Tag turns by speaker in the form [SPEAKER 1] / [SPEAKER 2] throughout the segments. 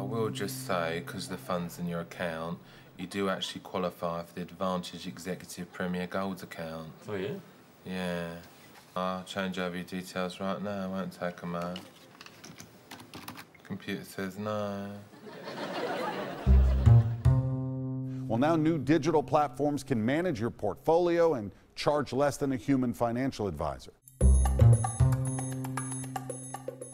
[SPEAKER 1] I will just say, because the funds in your account, you do actually qualify for the Advantage Executive Premier Gold account.
[SPEAKER 2] Oh, yeah?
[SPEAKER 1] Yeah. I'll change over your details right now. It won't take a moment. Computer says no.
[SPEAKER 3] Well, now new digital platforms can manage your portfolio and charge less than a human financial advisor.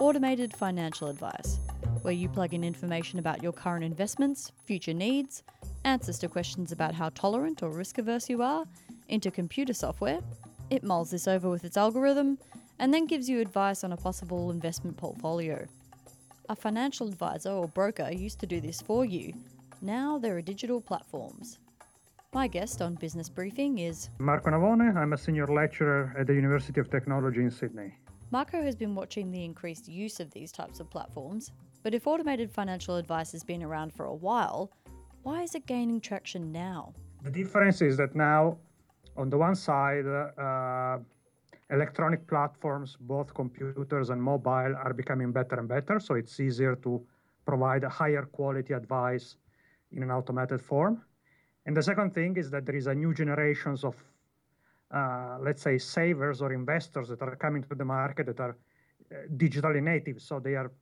[SPEAKER 4] Automated financial advice, where you plug in information about your current investments, future needs, answers to questions about how tolerant or risk averse you are, into computer software. It mulls this over with its algorithm and then gives you advice on a possible investment portfolio. A financial advisor or broker used to do this for you. Now there are digital platforms. My guest on Business Briefing is
[SPEAKER 5] Marco Navone. I'm a senior lecturer at the University of Technology in Sydney.
[SPEAKER 4] Marco has been watching the increased use of these types of platforms, but if automated financial advice has been around for a while, why is it gaining traction now?
[SPEAKER 5] The difference is that now, on the one side, uh, electronic platforms, both computers and mobile, are becoming better and better, so it's easier to provide a higher quality advice in an automated form. And the second thing is that there is a new generations of uh, let's say, savers or investors that are coming to the market that are uh, digitally native. So they are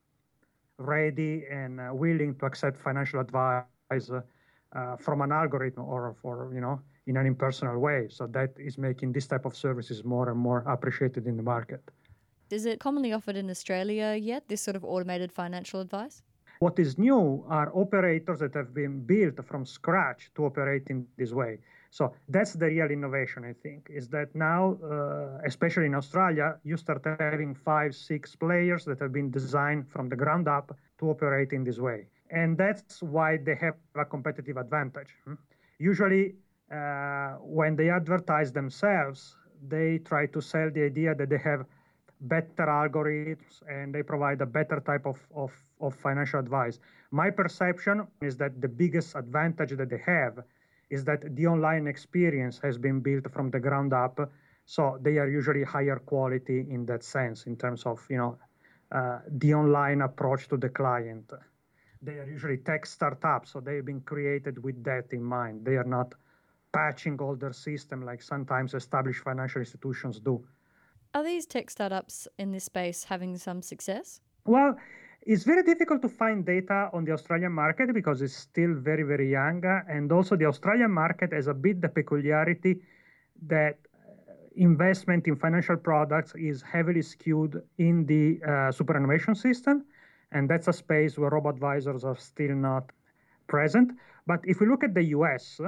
[SPEAKER 5] ready and uh, willing to accept financial advice uh, from an algorithm or, for you know, in an impersonal way. So that is making this type of services more and more appreciated in the market.
[SPEAKER 4] Is it commonly offered in Australia yet, this sort of automated financial advice?
[SPEAKER 5] What is new are operators that have been built from scratch to operate in this way. So that's the real innovation, I think, is that now, uh, especially in Australia, you start having five, six players that have been designed from the ground up to operate in this way. And that's why they have a competitive advantage. Hmm? Usually, uh, when they advertise themselves, they try to sell the idea that they have better algorithms and they provide a better type of, of, of financial advice. My perception is that the biggest advantage that they have is that the online experience has been built from the ground up. So they are usually higher quality in that sense, in terms of you know uh, the online approach to the client. They are usually tech startups, so they've been created with that in mind. They are not patching all their system like sometimes established financial institutions do.
[SPEAKER 4] Are these tech startups in this space having some success?
[SPEAKER 5] Well, it's very difficult to find data on the Australian market because it's still very, very young. And also, the Australian market has a bit the peculiarity that uh, investment in financial products is heavily skewed in the uh, superannuation system. And that's a space where robo advisors are still not present. But if we look at the US,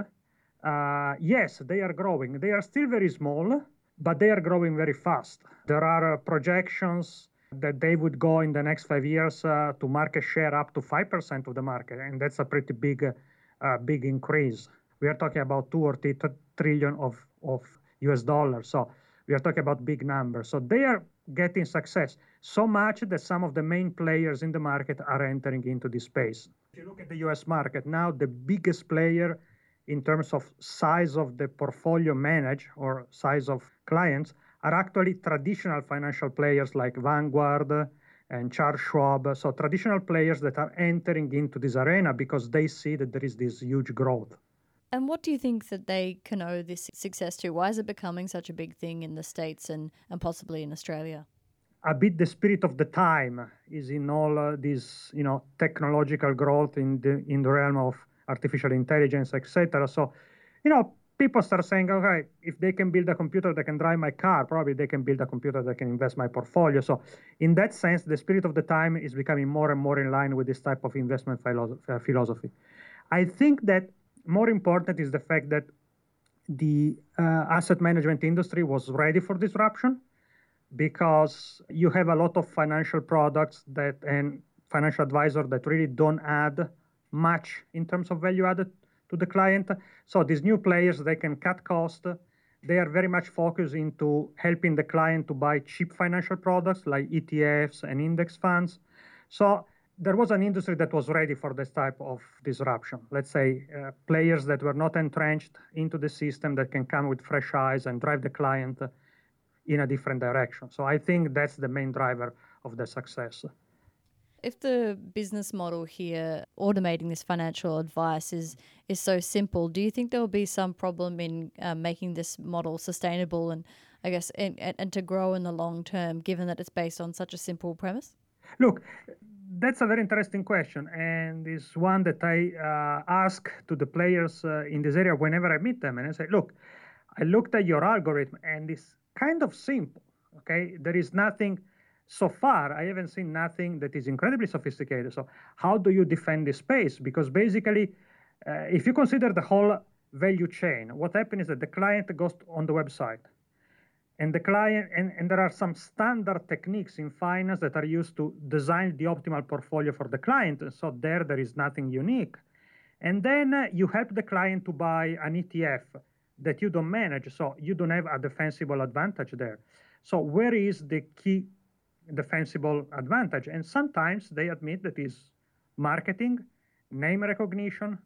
[SPEAKER 5] uh, yes, they are growing. They are still very small, but they are growing very fast. There are uh, projections that they would go in the next five years uh, to market share up to 5% of the market. And that's a pretty big, uh, big increase. We are talking about two or three trillion of, of US dollars. So we are talking about big numbers. So they are getting success so much that some of the main players in the market are entering into this space. If you look at the US market, now the biggest player in terms of size of the portfolio managed or size of clients are actually traditional financial players like Vanguard and Charles Schwab. So traditional players that are entering into this arena because they see that there is this huge growth.
[SPEAKER 4] And what do you think that they can owe this success to? Why is it becoming such a big thing in the States and, and possibly in Australia?
[SPEAKER 5] A bit the spirit of the time is in all uh, this, you know, technological growth in the in the realm of artificial intelligence, etc. So, you know, people start saying, okay, if they can build a computer that can drive my car, probably they can build a computer that can invest my portfolio. So, in that sense, the spirit of the time is becoming more and more in line with this type of investment uh, philosophy. I think that more important is the fact that the uh, asset management industry was ready for disruption because you have a lot of financial products that and financial advisors that really don't add much in terms of value added to the client. So these new players, they can cut cost. They are very much focused into helping the client to buy cheap financial products like ETFs and index funds. So there was an industry that was ready for this type of disruption. Let's say uh, players that were not entrenched into the system that can come with fresh eyes and drive the client in a different direction. So I think that's the main driver of the success.
[SPEAKER 4] If the business model here, automating this financial advice, is is so simple, do you think there will be some problem in uh, making this model sustainable and, I guess, and, and, to grow in the long term, given that it's based on such a simple premise?
[SPEAKER 5] Look, that's a very interesting question, and it's one that I uh, ask to the players uh, in this area whenever I meet them. And I say, look, I looked at your algorithm, and it's kind of simple. Okay, there is nothing so far. I haven't seen nothing that is incredibly sophisticated. So how do you defend this space? Because basically, uh, if you consider the whole value chain, what happens is that the client goes on the website and the client and, and there are some standard techniques in finance that are used to design the optimal portfolio for the client so there there is nothing unique and then uh, you help the client to buy an etf that you don't manage so you don't have a defensible advantage there so where is the key defensible advantage and sometimes they admit that is marketing name recognition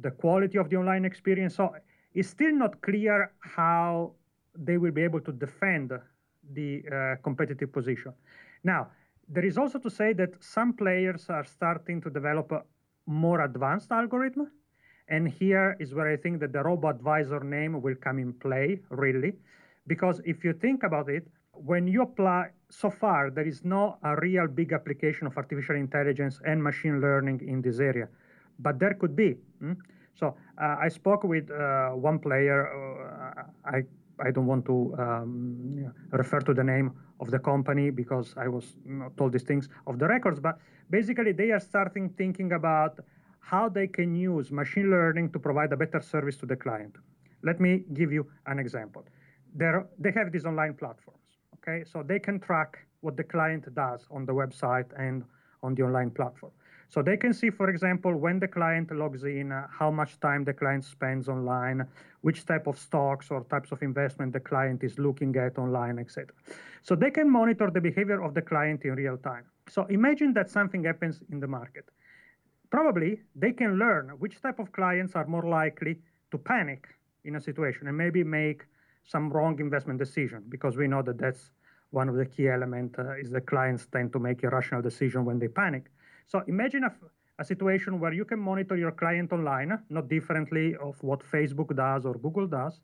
[SPEAKER 5] the quality of the online experience so it's still not clear how they will be able to defend the uh, competitive position. Now, there is also to say that some players are starting to develop a more advanced algorithm. And here is where I think that the robo advisor name will come in play, really. Because if you think about it, when you apply, so far, there is no a real big application of artificial intelligence and machine learning in this area. But there could be. Hmm? So uh, I spoke with uh, one player. Uh, I I don't want to um, refer to the name of the company because I was told these things of the records, but basically they are starting thinking about how they can use machine learning to provide a better service to the client. Let me give you an example. They're, they have this online platforms, okay? So they can track what the client does on the website and on the online platform. So they can see, for example, when the client logs in, uh, how much time the client spends online, which type of stocks or types of investment the client is looking at online, etc. So they can monitor the behavior of the client in real time. So imagine that something happens in the market. Probably they can learn which type of clients are more likely to panic in a situation and maybe make some wrong investment decision because we know that that's one of the key elements uh, is the clients tend to make irrational decision when they panic. So imagine a, a situation where you can monitor your client online, not differently of what Facebook does or Google does,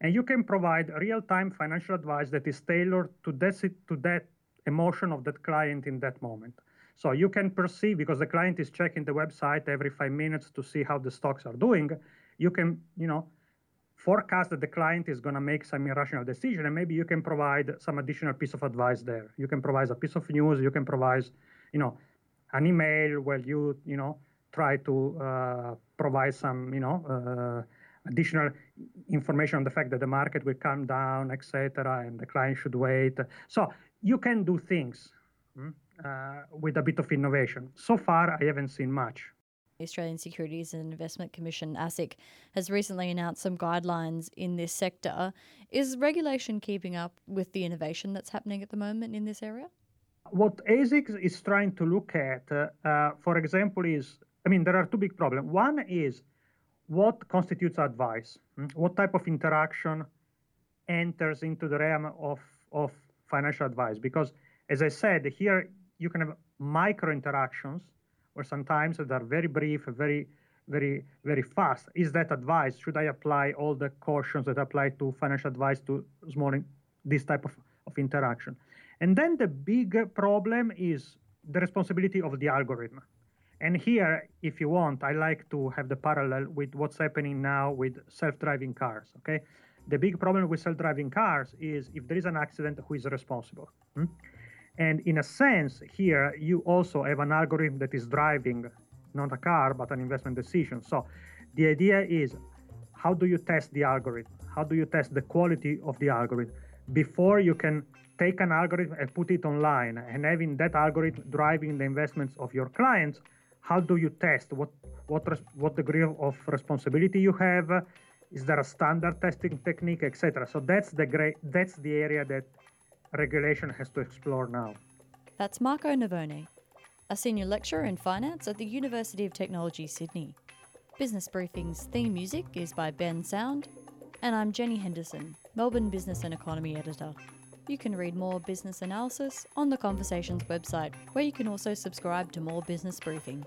[SPEAKER 5] and you can provide real-time financial advice that is tailored to that, to that emotion of that client in that moment. So you can perceive, because the client is checking the website every five minutes to see how the stocks are doing, you can, you know, forecast that the client is going to make some irrational decision, and maybe you can provide some additional piece of advice there. You can provide a piece of news, you can provide, you know, an email where you you know try to uh, provide some you know uh, additional information on the fact that the market will come down, etc., and the client should wait. So you can do things hmm, uh, with a bit of innovation. So far, I haven't seen much.
[SPEAKER 4] The Australian Securities and Investment Commission, ASIC, has recently announced some guidelines in this sector. Is regulation keeping up with the innovation that's happening at the moment in this area?
[SPEAKER 5] What ASIC is trying to look at, uh, for example, is I mean, there are two big problems. One is what constitutes advice? Hmm? What type of interaction enters into the realm of, of financial advice? Because, as I said, here you can have micro interactions, or sometimes that are very brief, very, very, very fast. Is that advice? Should I apply all the cautions that apply to financial advice to small, this type of, of interaction? And then the big problem is the responsibility of the algorithm. And here, if you want, I like to have the parallel with what's happening now with self-driving cars. Okay, the big problem with self-driving cars is if there is an accident, who is responsible? Hmm? And in a sense, here you also have an algorithm that is driving not a car but an investment decision. So the idea is, how do you test the algorithm? How do you test the quality of the algorithm before you can take an algorithm and put it online and having that algorithm driving the investments of your clients how do you test what what what degree of responsibility you have is there a standard testing technique etc so that's the great that's the area that regulation has to explore now.
[SPEAKER 4] That's marco navone a senior lecturer in finance at the university of technology sydney. Business briefing's theme music is by Bensound and i'm jenny henderson melbourne business and economy editor. You can read more business analysis on the Conversations website, where you can also subscribe to more business briefing.